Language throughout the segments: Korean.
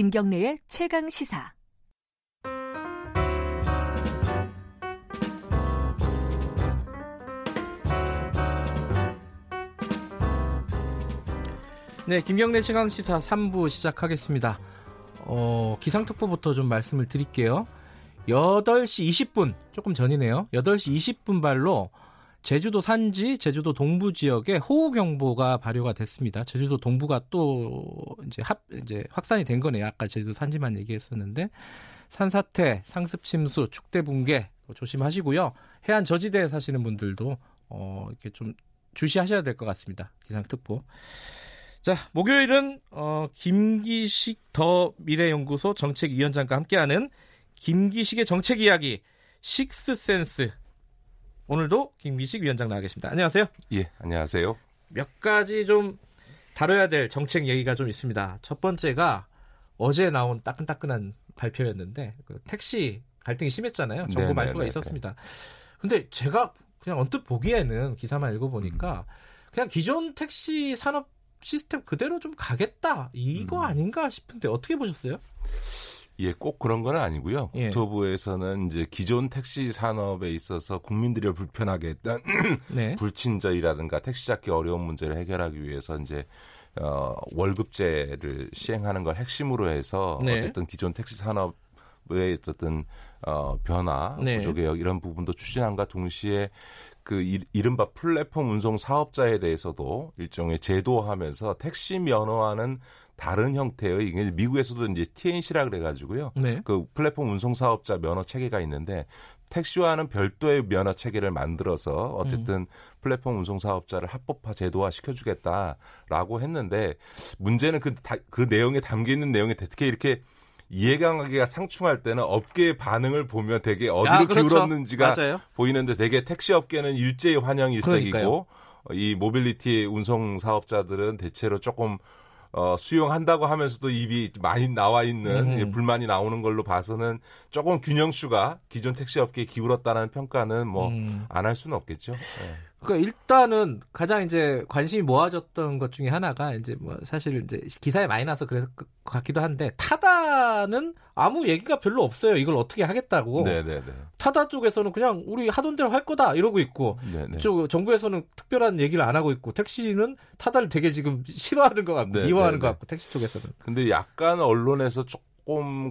김경래의 최강 시사. 네, 김경래 최강 시사 3부 시작하겠습니다. 어, 기상특보부터 좀 말씀을 드릴게요. 8시 20분, 조금 전이네요. 8시 20분 발로 제주도 산지, 제주도 동부 지역에 호우 경보가 발효가 됐습니다. 제주도 동부가 또 이제 합, 이제 확산이 된 거네요. 아까 제주도 산지만 얘기했었는데. 산사태, 상습 침수, 축대 붕괴 조심하시고요. 해안 저지대에 사시는 분들도 어, 이렇게 좀 주시하셔야 될 것 같습니다. 기상특보. 자, 목요일은 어, 김기식 더 미래연구소 정책위원장과 함께하는 김기식의 정책 이야기 식스센스. 오늘도 김기식 위원장 나와 계십니다. 안녕하세요. 예, 안녕하세요. 몇 가지 좀 다뤄야 될 정책 얘기가 좀 있습니다. 첫 번째가 어제 나온 따끈따끈한 발표였는데 그 택시 갈등이 심했잖아요. 정부 네네네네. 발표가 있었습니다. 근데 제가 그냥 언뜻 보기에는 기사만 읽어보니까 그냥 기존 택시 산업 시스템 그대로 좀 가겠다 이거 음. 아닌가 싶은데 어떻게 보셨어요? 예, 꼭 그런 건 아니고요. 예. 국토부에서는 이제 기존 택시 산업에 있어서 국민들이 불편하게 했던 네. 불친절이라든가 택시 잡기 어려운 문제를 해결하기 위해서 이제 어, 월급제를 시행하는 걸 핵심으로 해서 네. 어쨌든 기존 택시 산업 의 어떤 어, 변화, 네. 구조 개혁 이런 부분도 추진함과 동시에 그 이- 이른바 플랫폼 운송 사업자에 대해서도 일종의 제도화하면서 택시 면허와는 다른 형태의 이게 미국에서도 이제 TNC라 그래가지고요. 네. 그 플랫폼 운송 사업자 면허 체계가 있는데 택시와는 별도의 면허 체계를 만들어서 어쨌든 플랫폼 운송 사업자를 합법화 제도화 시켜주겠다라고 했는데 문제는 그, 다- 그 내용에 담겨 있는 내용이 특히 이렇게 이해관계가 상충할 때는 업계의 반응을 보면 되게 어디로 아, 그렇죠. 기울었는지가 맞아요. 보이는데 되게 택시 업계는 일제히 환영. 일색이고 어, 이 모빌리티 운송 사업자들은 대체로 조금 어, 수용한다고 하면서도 입이 많이 나와 있는 음. 예, 불만이 나오는 걸로 봐서는 조금 균형추가 기존 택시 업계에 기울었다는 평가는 뭐 안할 음. 수는 없겠죠. 예. 그러니까 일단은 가장 이제 관심이 모아졌던 것 중에 하나가 이제 뭐 사실 이제 기사에 많이 나서 그래서 그- 같기도 한데 타다는 아무 얘기가 별로 없어요. 이걸 어떻게 하겠다고. 네네네. 타다 쪽에서는 그냥 우리 하던 대로 할 거다 이러고 있고 네네. 쪽 정부에서는 특별한 얘기를 안 하고 있고 택시는 타다를 되게 지금 싫어하는 것 같고 네, 미워하는 네, 것 네. 같고 택시 쪽에서는. 근데 약간 언론에서 조금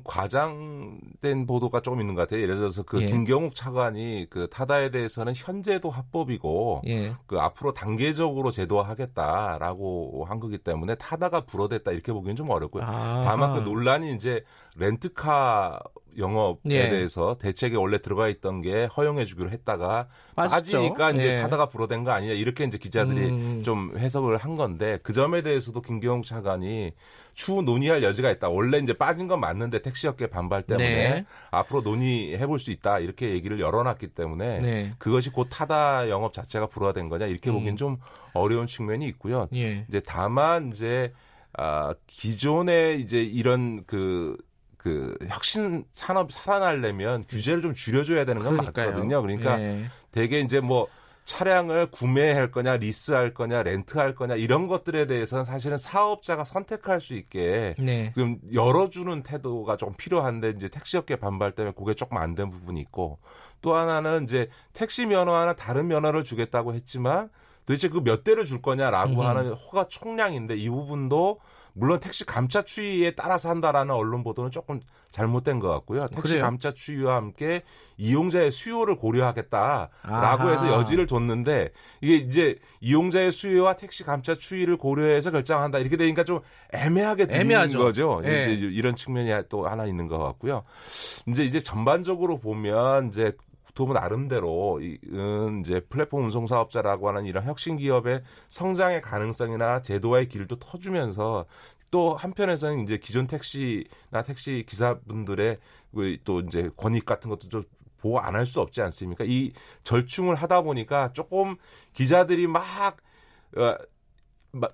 과장된 보도가 조금 있는 것 같아요. 예를 들어서 그 예. 김경욱 차관이 그 타다에 대해서는 현재도 합법이고 예. 그 앞으로 단계적으로 제도화하겠다라고 한 거기 때문에 타다가 불어댔다 이렇게 보기는 좀 어렵고요. 아. 다만 그 논란이 이제 렌트카 영업에 예. 대해서 대책에 원래 들어가 있던 게 허용해 주기로 했다가 빠졌죠. 빠지니까 이제 예. 타다가 불어댄 거 아니냐 이렇게 이제 기자들이 음. 좀 해석을 한 건데 그 점에 대해서도 김경욱 차관이 추후 논의할 여지가 있다. 원래 이제 빠진 건 맞는데 택시업계 반발 때문에 네. 앞으로 논의해 볼 수 있다. 이렇게 얘기를 열어놨기 때문에 네. 그것이 곧 타다 영업 자체가 불화된 거냐 이렇게 음. 보기엔 좀 어려운 측면이 있고요. 예. 이제 다만 이제 아 기존에 이제 이런 그 그 혁신 산업 살아나려면 규제를 좀 줄여줘야 되는 건 그러니까요. 맞거든요. 그러니까 예. 되게 이제 뭐 차량을 구매할 거냐, 리스할 거냐, 렌트할 거냐 이런 것들에 대해서는 사실은 사업자가 선택할 수 있게 네. 좀 열어주는 태도가 조금 필요한데 이제 택시업계 반발 때문에 그게 조금 안 된 부분이 있고 또 하나는 이제 택시 면허 하나 다른 면허를 주겠다고 했지만 도대체 그 몇 대를 줄 거냐라고 음. 하는 허가 총량인데 이 부분도 물론 택시 감차 추이에 따라서 한다라는 언론 보도는 조금 잘못된 것 같고요. 택시 그래요? 감차 추이와 함께 이용자의 수요를 고려하겠다라고 아하. 해서 여지를 뒀는데 이게 이제 이용자의 수요와 택시 감차 추이를 고려해서 결정한다 이렇게 되니까 좀 애매하게 애매하죠. 거죠. 예. 이제 이런 측면이 또 하나 있는 것 같고요. 이제 이제 전반적으로 보면 이제 국토부 나름대로 이- 은 이제 플랫폼 운송 사업자라고 하는 이런 혁신 기업의 성장의 가능성이나 제도화의 길도 터주면서 또 한편에서는 이제 기존 택시나 택시 기사분들의 그또 이제 권익 같은 것도 좀 보호 안 할 수 없지 않습니까? 이 절충을 하다 보니까 조금 기자들이 막 어, 막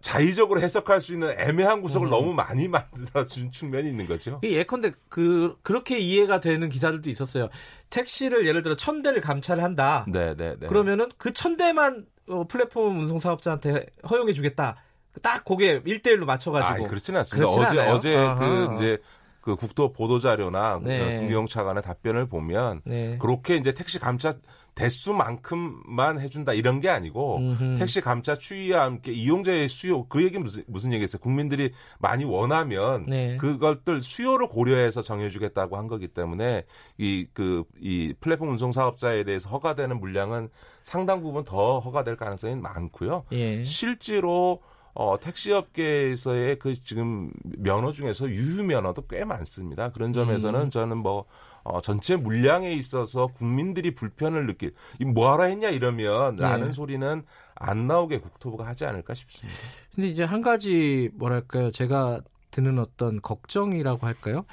자의적으로 해석할 수 있는 애매한 구석을 음. 너무 많이 만들어준 측면이 있는 거죠. 이 예컨대 그 그렇게 이해가 되는 기사들도 있었어요. 택시를 예를 들어 천 대를 감찰을 한다. 네, 네, 네. 그러면은 그 천 대만 어, 플랫폼 운송 사업자한테 허용해 주겠다. 딱 그게 1대1로 맞춰 아, 가지고 그렇지는 않습니다. 그렇진 어제 않아요? 어제 아하. 그 이제 그 국토 보도 자료나 네. 김경차관의 답변을 보면 네. 그렇게 이제 택시 감차 대수만큼만 해준다 이런 게 아니고 음흠. 택시 감차 추이와 함께 이용자의 수요 그 얘기 무슨 무슨 얘기했어요? 국민들이 많이 원하면 네. 그것들 수요를 고려해서 정해주겠다고 한 거기 때문에 이 그 이 플랫폼 운송 사업자에 대해서 허가되는 물량은 상당 부분 더 허가될 가능성이 많고요. 예. 실제로 어, 택시업계에서의 그 지금 면허 중에서 유휴 면허도 꽤 많습니다. 그런 점에서는 음. 저는 뭐 어, 전체 물량에 있어서 국민들이 불편을 느낄 이 뭐하러 했냐 이러면 네. 라는 소리는 안 나오게 국토부가 하지 않을까 싶습니다. 근데 이제 한 가지 뭐랄까요? 제가 드는 어떤 걱정이라고 할까요?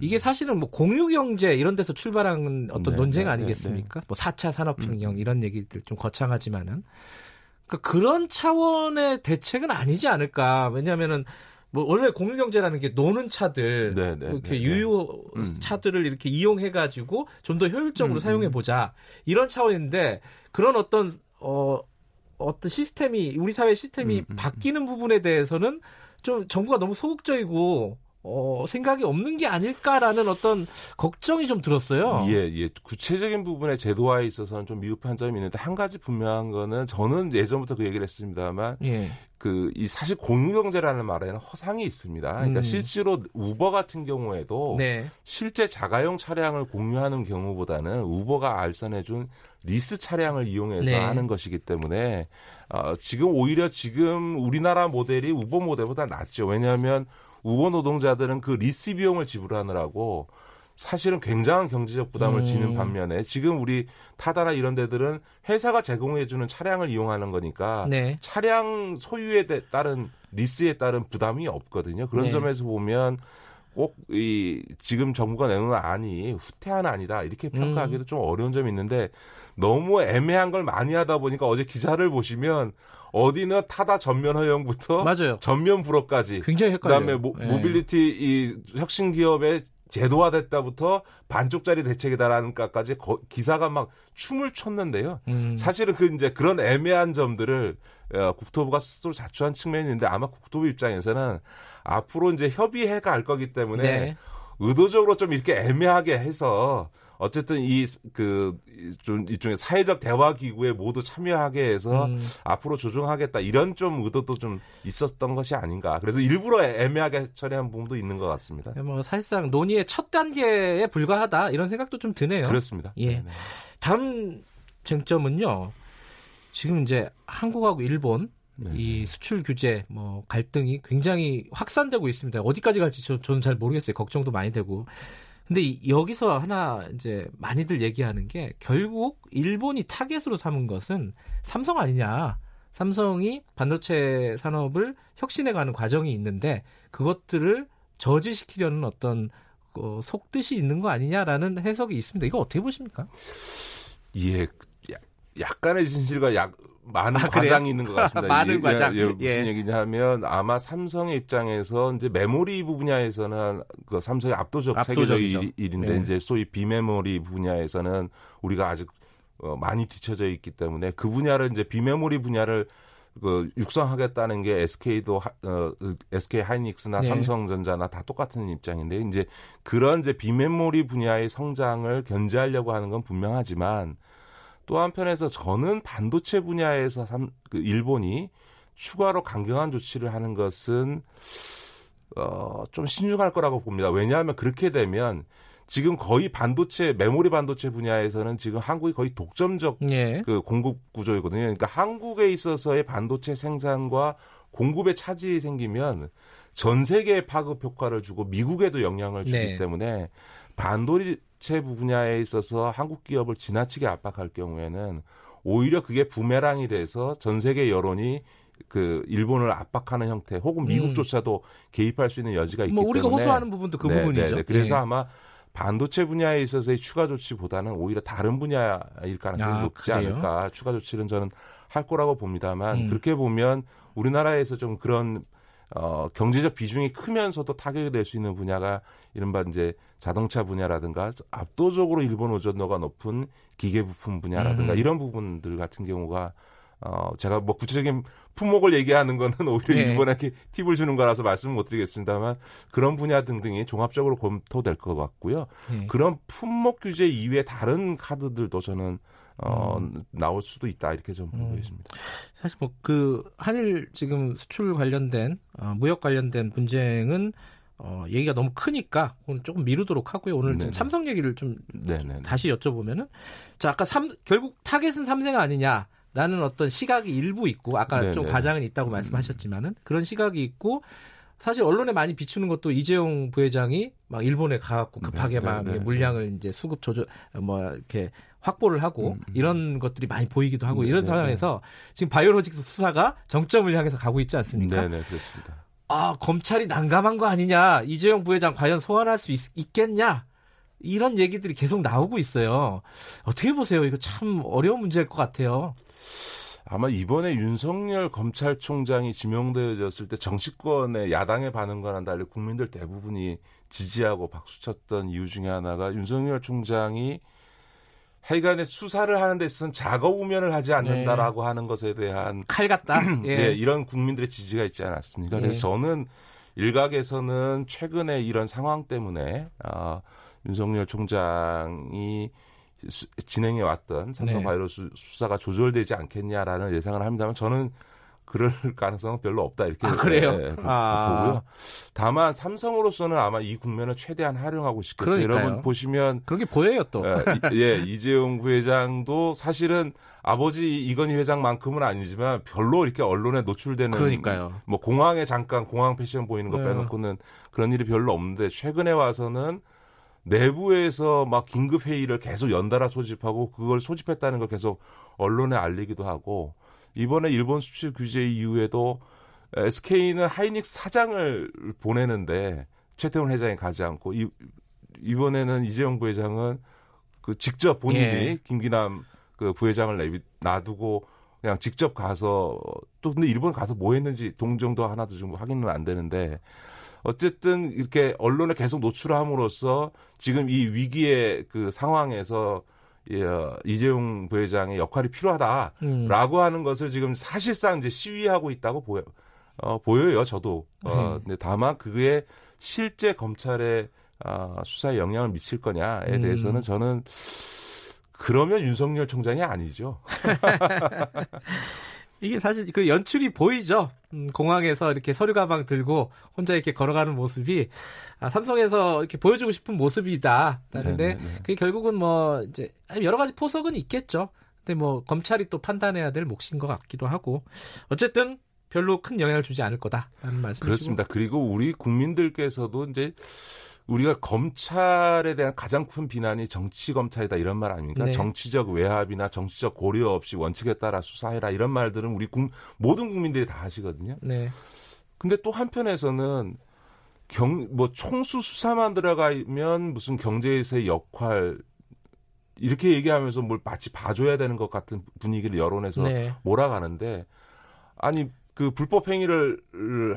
이게 사실은 뭐 공유 경제 이런 데서 출발한 어떤 네, 논쟁 네, 아니겠습니까? 뭐 4차 산업혁명 이런 얘기들 좀 거창하지만은 그러니까 그런 차원의 대책은 아니지 않을까? 왜냐하면은 뭐 원래 공유 경제라는 게 노는 차들 네, 네, 이렇게 네, 네. 유효 음. 차들을 이렇게 이용해 가지고 좀 더 효율적으로 음, 사용해 보자 이런 차원인데 그런 어떤 어 어떤 시스템이 우리 사회 시스템이 음, 음, 바뀌는 부분에 대해서는 좀 정부가 너무 소극적이고 어 생각이 없는 게 아닐까라는 어떤 걱정이 좀 들었어요. 예, 예. 구체적인 부분의 제도화에 있어서는 좀 미흡한 점이 있는데 한 가지 분명한 거는 저는 예전부터 그 얘기를 했습니다만 예. 그이 사실 공유경제라는 말에는 허상이 있습니다. 그러니까 음. 실제로 우버 같은 경우에도 네. 실제 자가용 차량을 공유하는 경우보다는 우버가 알선해준 리스 차량을 이용해서 네. 하는 것이기 때문에 어, 지금 오히려 지금 우리나라 모델이 우버 모델보다 낫죠. 왜냐하면 우버 노동자들은 그 리스 비용을 지불하느라고 사실은 굉장한 경제적 부담을 음. 지는 반면에 지금 우리 타다나 이런 데들은 회사가 제공해주는 차량을 이용하는 거니까 네. 차량 소유에 대- 따른 리스에 따른 부담이 없거든요. 그런 네. 점에서 보면 꼭 이 지금 정부가 내놓은 안이 후퇴한 안이다 이렇게 음. 평가하기도 좀 어려운 점이 있는데 너무 애매한 걸 많이 하다 보니까 어제 기사를 보시면 어디는 타다 전면 허용부터 맞아요. 전면 불허까지 굉장히 헷갈려요. 그다음에 모, 예. 모빌리티 이 혁신 기업의 제도화됐다부터 반쪽짜리 대책이다라는 까지 기사가 막 춤을 췄는데요. 음. 사실은 그 이제 그런 애매한 점들을 어, 국토부가 스스로 자초한 측면이 있는데 아마 국토부 입장에서는 앞으로 이제 협의해 갈 거기 때문에 네. 의도적으로 좀 이렇게 애매하게 해서 어쨌든 이 그 좀 일종의 사회적 대화 기구에 모두 참여하게 해서 음. 앞으로 조정하겠다 이런 좀 의도도 좀 있었던 것이 아닌가. 그래서 일부러 애매하게 처리한 부분도 있는 것 같습니다. 뭐 사실상 논의의 첫 단계에 불과하다 이런 생각도 좀 드네요. 그렇습니다. 예. 네네. 다음 쟁점은요. 지금 이제 한국하고 일본 네. 이 수출 규제 뭐 갈등이 굉장히 확산되고 있습니다. 어디까지 갈지 저, 저는 잘 모르겠어요. 걱정도 많이 되고. 근데 이- 여기서 하나 이제 많이들 얘기하는 게 결국 일본이 타겟으로 삼은 것은 삼성 아니냐. 삼성이 반도체 산업을 혁신해가는 과정이 있는데 그것들을 저지시키려는 어떤 어, 속뜻이 있는 거 아니냐라는 해석이 있습니다. 이거 어떻게 보십니까? 예, 야- 약간의 진실과 약 많은 아? 과장이 있는 것 같습니다. 많은 이게, 과장. 예, 예, 무슨 예. 얘기냐면 아마 삼성의 입장에서 이제 메모리 분야에서는 그 삼성의 압도적 압도적이죠. 세계적 일, 인데 예. 이제 소위 비메모리 분야에서는 우리가 아직 어, 많이 뒤처져 있기 때문에 그 분야를 이제 비메모리 분야를 그 육성하겠다는 게 SK도 하, 어, SK 하이닉스나 네. 삼성전자나 다 똑같은 입장인데 이제 그런 이제 비메모리 분야의 성장을 견제하려고 하는 건 분명하지만 또 한편에서 저는 반도체 분야에서 삼, 그 일본이 추가로 강경한 조치를 하는 것은 어, 좀 신중할 거라고 봅니다. 왜냐하면 그렇게 되면 지금 거의 반도체 메모리 반도체 분야에서는 지금 한국이 거의 독점적 예. 그 공급 구조이거든요. 그러니까 한국에 있어서의 반도체 생산과 공급에 차질이 생기면 전 세계에 파급 효과를 주고 미국에도 영향을 주기 네. 때문에 반도 체 분야에 있어서 한국 기업을 지나치게 압박할 경우에는 오히려 그게 부메랑이 돼서 전 세계 여론이 그 일본을 압박하는 형태 혹은 미국조차도 개입할 수 있는 여지가 있기 뭐 우리가 때문에 호소하는 부분도 그 네, 부분이죠. 네, 네. 그래서 예. 아마 반도체 분야에 있어서의 추가 조치보다는 오히려 다른 분야일 가능성이 아, 높지 그래요? 않을까. 추가 조치는 저는 할 거라고 봅니다만 음. 그렇게 보면 우리나라에서 좀 그런 어, 경제적 비중이 크면서도 타격이 될 수 있는 분야가 이른바 이제 자동차 분야라든가 압도적으로 일본 의존도가 높은 기계 부품 분야라든가 음. 이런 부분들 같은 경우가 어, 제가 뭐 구체적인 품목을 얘기하는 거는 오히려 네. 일본에게 팁을 주는 거라서 말씀을 못 드리겠습니다만 그런 분야 등등이 종합적으로 검토될 것 같고요. 네. 그런 품목 규제 이외에 다른 카드들도 저는 어, 음. 나올 수도 있다 이렇게 좀 보고 음. 있습니다. 사실 뭐 그 한일 지금 수출 관련된 어, 무역 관련된 분쟁은 어, 얘기가 너무 크니까 오늘 조금 미루도록 하고요. 오늘 좀 네네. 삼성 얘기를 좀 네네. 다시 여쭤보면은 자 아까 삼 결국 타겟은 삼세가 아니냐 라는 어떤 시각이 일부 있고 아까 좀 네네. 과장은 있다고 말씀하셨지만은 그런 시각이 있고 사실 언론에 많이 비추는 것도 이재용 부회장이 막 일본에 가갖고 급하게 네, 막 네, 네. 물량을 이제 수급 조절 뭐 이렇게 확보를 하고 음, 음. 이런 것들이 많이 보이기도 하고 네, 이런 네, 상황에서 지금 바이오로직스 수사가 정점을 향해서 가고 있지 않습니까? 네네 그렇습니다. 아 검찰이 난감한 거 아니냐 이재용 부회장 과연 소환할 수 있, 겠냐 이런 얘기들이 계속 나오고 있어요. 어떻게 보세요? 이거 참 어려운 문제일 것 같아요. 아마 이번에 윤석열 검찰총장이 지명되어졌을 때 정치권의 야당의 반응과는 달리 국민들 대부분이 지지하고 박수쳤던 이유 중에 하나가 윤석열 총장이 하여간에 수사를 하는 데 있어서는 작업 우면을 하지 않는다라고 하는 것에 대한 칼 같다. 예. 네, 이런 국민들의 지지가 있지 않았습니까? 예. 그래서 저는 일각에서는 최근에 이런 상황 때문에 어, 윤석열 총장이 수- 진행해 왔던 삼성 네. 바이러스 수사가 조절되지 않겠냐라는 예상을 합니다만 저는 그럴 가능성은 별로 없다 이렇게 아, 그래요? 예, 보- 아. 보고요. 다만 삼성으로서는 아마 이 국면을 최대한 활용하고 싶겠죠. 그러니까요. 여러분 보시면 그런 게 보여요 또. 예, 이- 예, 이재용 부회장도 사실은 아버지 이건희 회장만큼은 아니지만 별로 이렇게 언론에 노출되는 그러니까요. 뭐 공항에 잠깐 공항 패션 보이는 거 네. 빼놓고는 그런 일이 별로 없는데 최근에 와서는 내부에서 막 긴급 회의를 계속 연달아 소집하고 그걸 소집했다는 걸 계속 언론에 알리기도 하고 이번에 일본 수출 규제 이후에도 SK는 하이닉스 사장을 보내는데 최태원 회장이 가지 않고 이, 이번에는 이재용 부회장은 그 직접 본인이 예. 김기남 그 부회장을 내비 놔두고 그냥 직접 가서 또 근데 일본 가서 뭐 했는지 동정도 하나도 좀 확인은 안 되는데 어쨌든 이렇게 언론에 계속 노출함으로써 지금 이 위기의 그 상황에서 예, 어, 이재용 부회장의 역할이 필요하다라고 음. 하는 것을 지금 사실상 이제 시위하고 있다고 보여 어, 보여요 저도 어, 네. 근데 다만 그게 실제 검찰의 어, 수사에 영향을 미칠 거냐에 음. 대해서는 저는 그러면 윤석열 총장이 아니죠. 이게 사실 그 연출이 보이죠. 음, 공항에서 이렇게 서류 가방 들고 혼자 이렇게 걸어가는 모습이 아, 삼성에서 이렇게 보여주고 싶은 모습이다. 라는데 네네네. 그게 결국은 뭐 이제 여러 가지 포석은 있겠죠. 근데 뭐 검찰이 또 판단해야 될 몫인 것 같기도 하고 어쨌든 별로 큰 영향을 주지 않을 거다라는 말씀이시고 그렇습니다. 그리고 우리 국민들께서도 이제 우리가 검찰에 대한 가장 큰 비난이 정치 검찰이다 이런 말 아닙니까? 네. 정치적 외압이나 정치적 고려 없이 원칙에 따라 수사해라 이런 말들은 우리 국, 모든 국민들이 다 하시거든요. 네. 근데 또 한편에서는 경, 뭐 총수 수사만 들어가면 무슨 경제에서의 역할 이렇게 얘기하면서 뭘 마치 봐줘야 되는 것 같은 분위기를 여론에서 네. 몰아가는데 아니 그 불법 행위를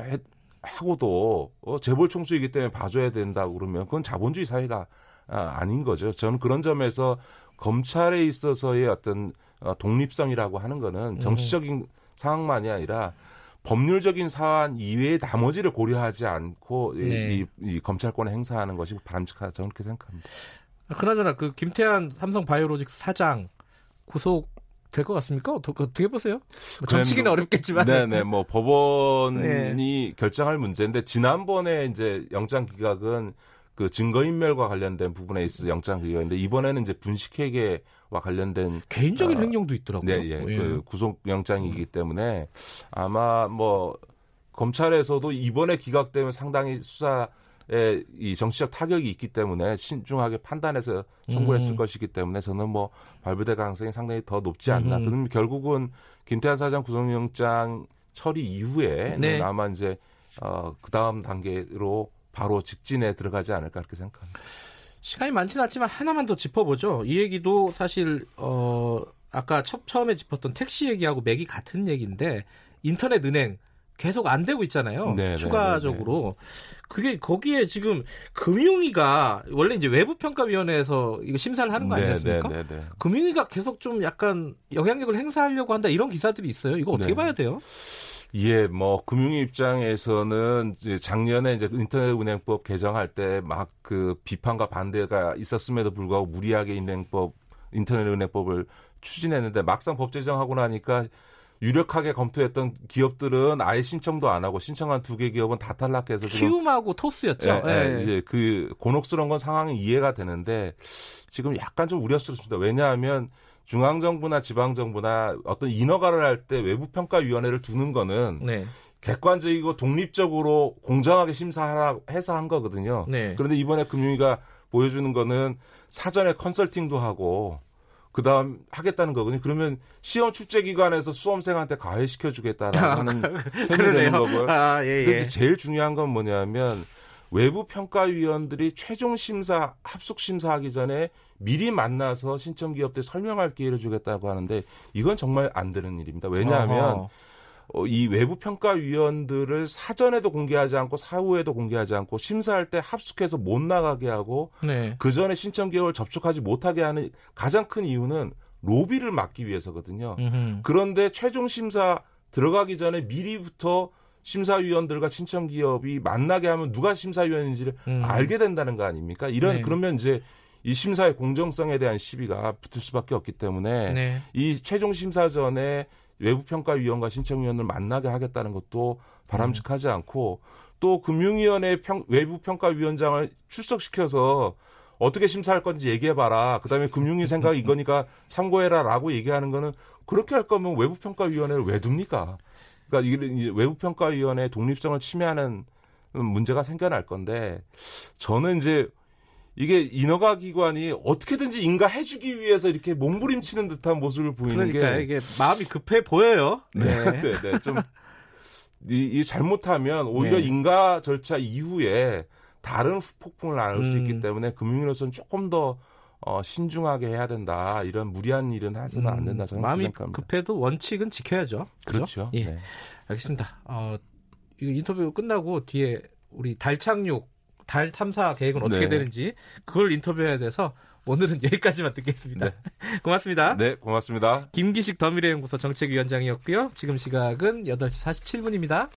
해- 하고도 어, 재벌 총수이기 때문에 봐줘야 된다고 그러면 그건 자본주의 사회가 아, 아닌 거죠. 저는 그런 점에서 검찰에 있어서의 어떤 어, 독립성이라고 하는 거는 정치적인 상황만이 아니라 법률적인 사안 이외의 나머지를 고려하지 않고 이- 네. 이, 이 검찰권을 행사하는 것이 바람직하다 저는 그렇게 생각합니다. 아, 그나저나 그 김태한 삼성 바이오로직스 사장 구속 될 것 같습니까? 어떻게, 어떻게 보세요? 뭐 정치기는 어렵겠지만 네네 뭐 법원이 네. 결정할 문제인데 지난번에 이제 영장 기각은 그 증거인멸과 관련된 부분에 있어서 영장 기각인데 이번에는 이제 분식회계와 관련된 개인적인 어, 횡령도 있더라고요. 네, 예, 그 구속 영장이기 때문에 아마 뭐 검찰에서도 이번에 기각되면 상당히 수사에 이 정치적 타격이 있기 때문에 신중하게 판단해서 청구했을 음. 것이기 때문에 저는 뭐 발부될 가능성이 상당히 더 높지 않나. 음. 그러면 결국은 김태환 사장 구속영장 처리 이후에 네. 아마 이제 어, 그 다음 단계로 바로 직진에 들어가지 않을까 그렇게 생각합니다. 시간이 많지는 않지만 하나만 더 짚어보죠. 이 얘기도 사실 어 아까 처, 처음에 짚었던 택시 얘기하고 맥이 같은 얘기인데 인터넷 은행 계속 안 되고 있잖아요. 네, 추가적으로 그게 거기에 지금 금융위가 원래 이제 외부평가위원회에서 이거 심사를 하는 거 아니었습니까? 네, 네, 네. 금융위가 계속 좀 약간 영향력을 행사하려고 한다 이런 기사들이 있어요. 이거 어떻게 네. 봐야 돼요? 예, 뭐 금융위 입장에서는 이제 작년에 이제 인터넷은행법 개정할 때 막 그 비판과 반대가 있었음에도 불구하고 무리하게 인행법 인터넷은행법을 추진했는데 막상 법 제정하고 나니까 유력하게 검토했던 기업들은 아예 신청도 안 하고 신청한 두 개 기업은 다 탈락해서 키움하고 토스였죠. 예, 예, 예. 이제 그 곤혹스러운 건 상황이 이해가 되는데 지금 약간 좀 우려스럽습니다. 왜냐하면 중앙정부나 지방정부나 어떤 인허가를 할 때 외부평가위원회를 두는 거는 네. 객관적이고 독립적으로 공정하게 심사하라 해서 한 거거든요. 네. 그런데 이번에 금융위가 보여주는 거는 사전에 컨설팅도 하고 그다음 하겠다는 거거든요. 그러면 시험 출제 기관에서 수험생한테 가해시켜 주겠다라는 셈이 되는 거고요. 아, 예, 근데 예. 이제 제일 중요한 건 뭐냐면 외부 평가위원들이 최종 심사 합숙 심사하기 전에 미리 만나서 신청 기업들 설명할 기회를 주겠다고 하는데 이건 정말 안 되는 일입니다. 왜냐하면 어허. 어, 이 외부 평가위원들을 사전에도 공개하지 않고 사후에도 공개하지 않고 심사할 때 합숙해서 못 나가게 하고 네. 그 전에 신청 기업을 접촉하지 못하게 하는 가장 큰 이유는 로비를 막기 위해서거든요. 음흠. 그런데 최종 심사 들어가기 전에 미리부터 심사위원들과 신청 기업이 만나게 하면 누가 심사위원인지를 음. 알게 된다는 거 아닙니까? 이런 네. 그러면 이제 이 심사의 공정성에 대한 시비가 붙을 수밖에 없기 때문에 네. 이 최종 심사 전에 외부 평가위원과 신청위원을 만나게 하겠다는 것도 바람직하지 않고 또 금융위원회 평, 외부 평가위원장을 출석시켜서 어떻게 심사할 건지 얘기해봐라. 그 다음에 금융위 생각이 이거니까 참고해라 라고 얘기하는 거는 그렇게 할 거면 외부 평가위원회를 왜 둡니까? 그러니까 이게 이제 외부 평가위원회 독립성을 침해하는 문제가 생겨날 건데 저는 이제 이게 인허가 기관이 어떻게든지 인가해주기 위해서 이렇게 몸부림치는 듯한 모습을 보이는 그러니까 게 이게 마음이 급해 보여요. 네, 네, 네. 좀, 이, 이 잘못하면 오히려 네. 인가 절차 이후에 다른 후폭풍을 안을 수 음. 있기 때문에 금융위로서는 조금 더 어, 신중하게 해야 된다. 이런 무리한 일은 해서는 안 된다. 저는 음, 마음이 생각합니다. 급해도 원칙은 지켜야죠. 그죠? 그렇죠. 예. 네. 알겠습니다. 어, 이 인터뷰 끝나고 뒤에 우리 달 착륙, 달 탐사 계획은 어떻게 네. 되는지 그걸 인터뷰해야 돼서 오늘은 여기까지만 듣겠습니다. 고맙습니다. 네, 고맙습니다. 김기식 더미래연구소 정책위원장이었고요. 지금 시각은 8시 47분입니다.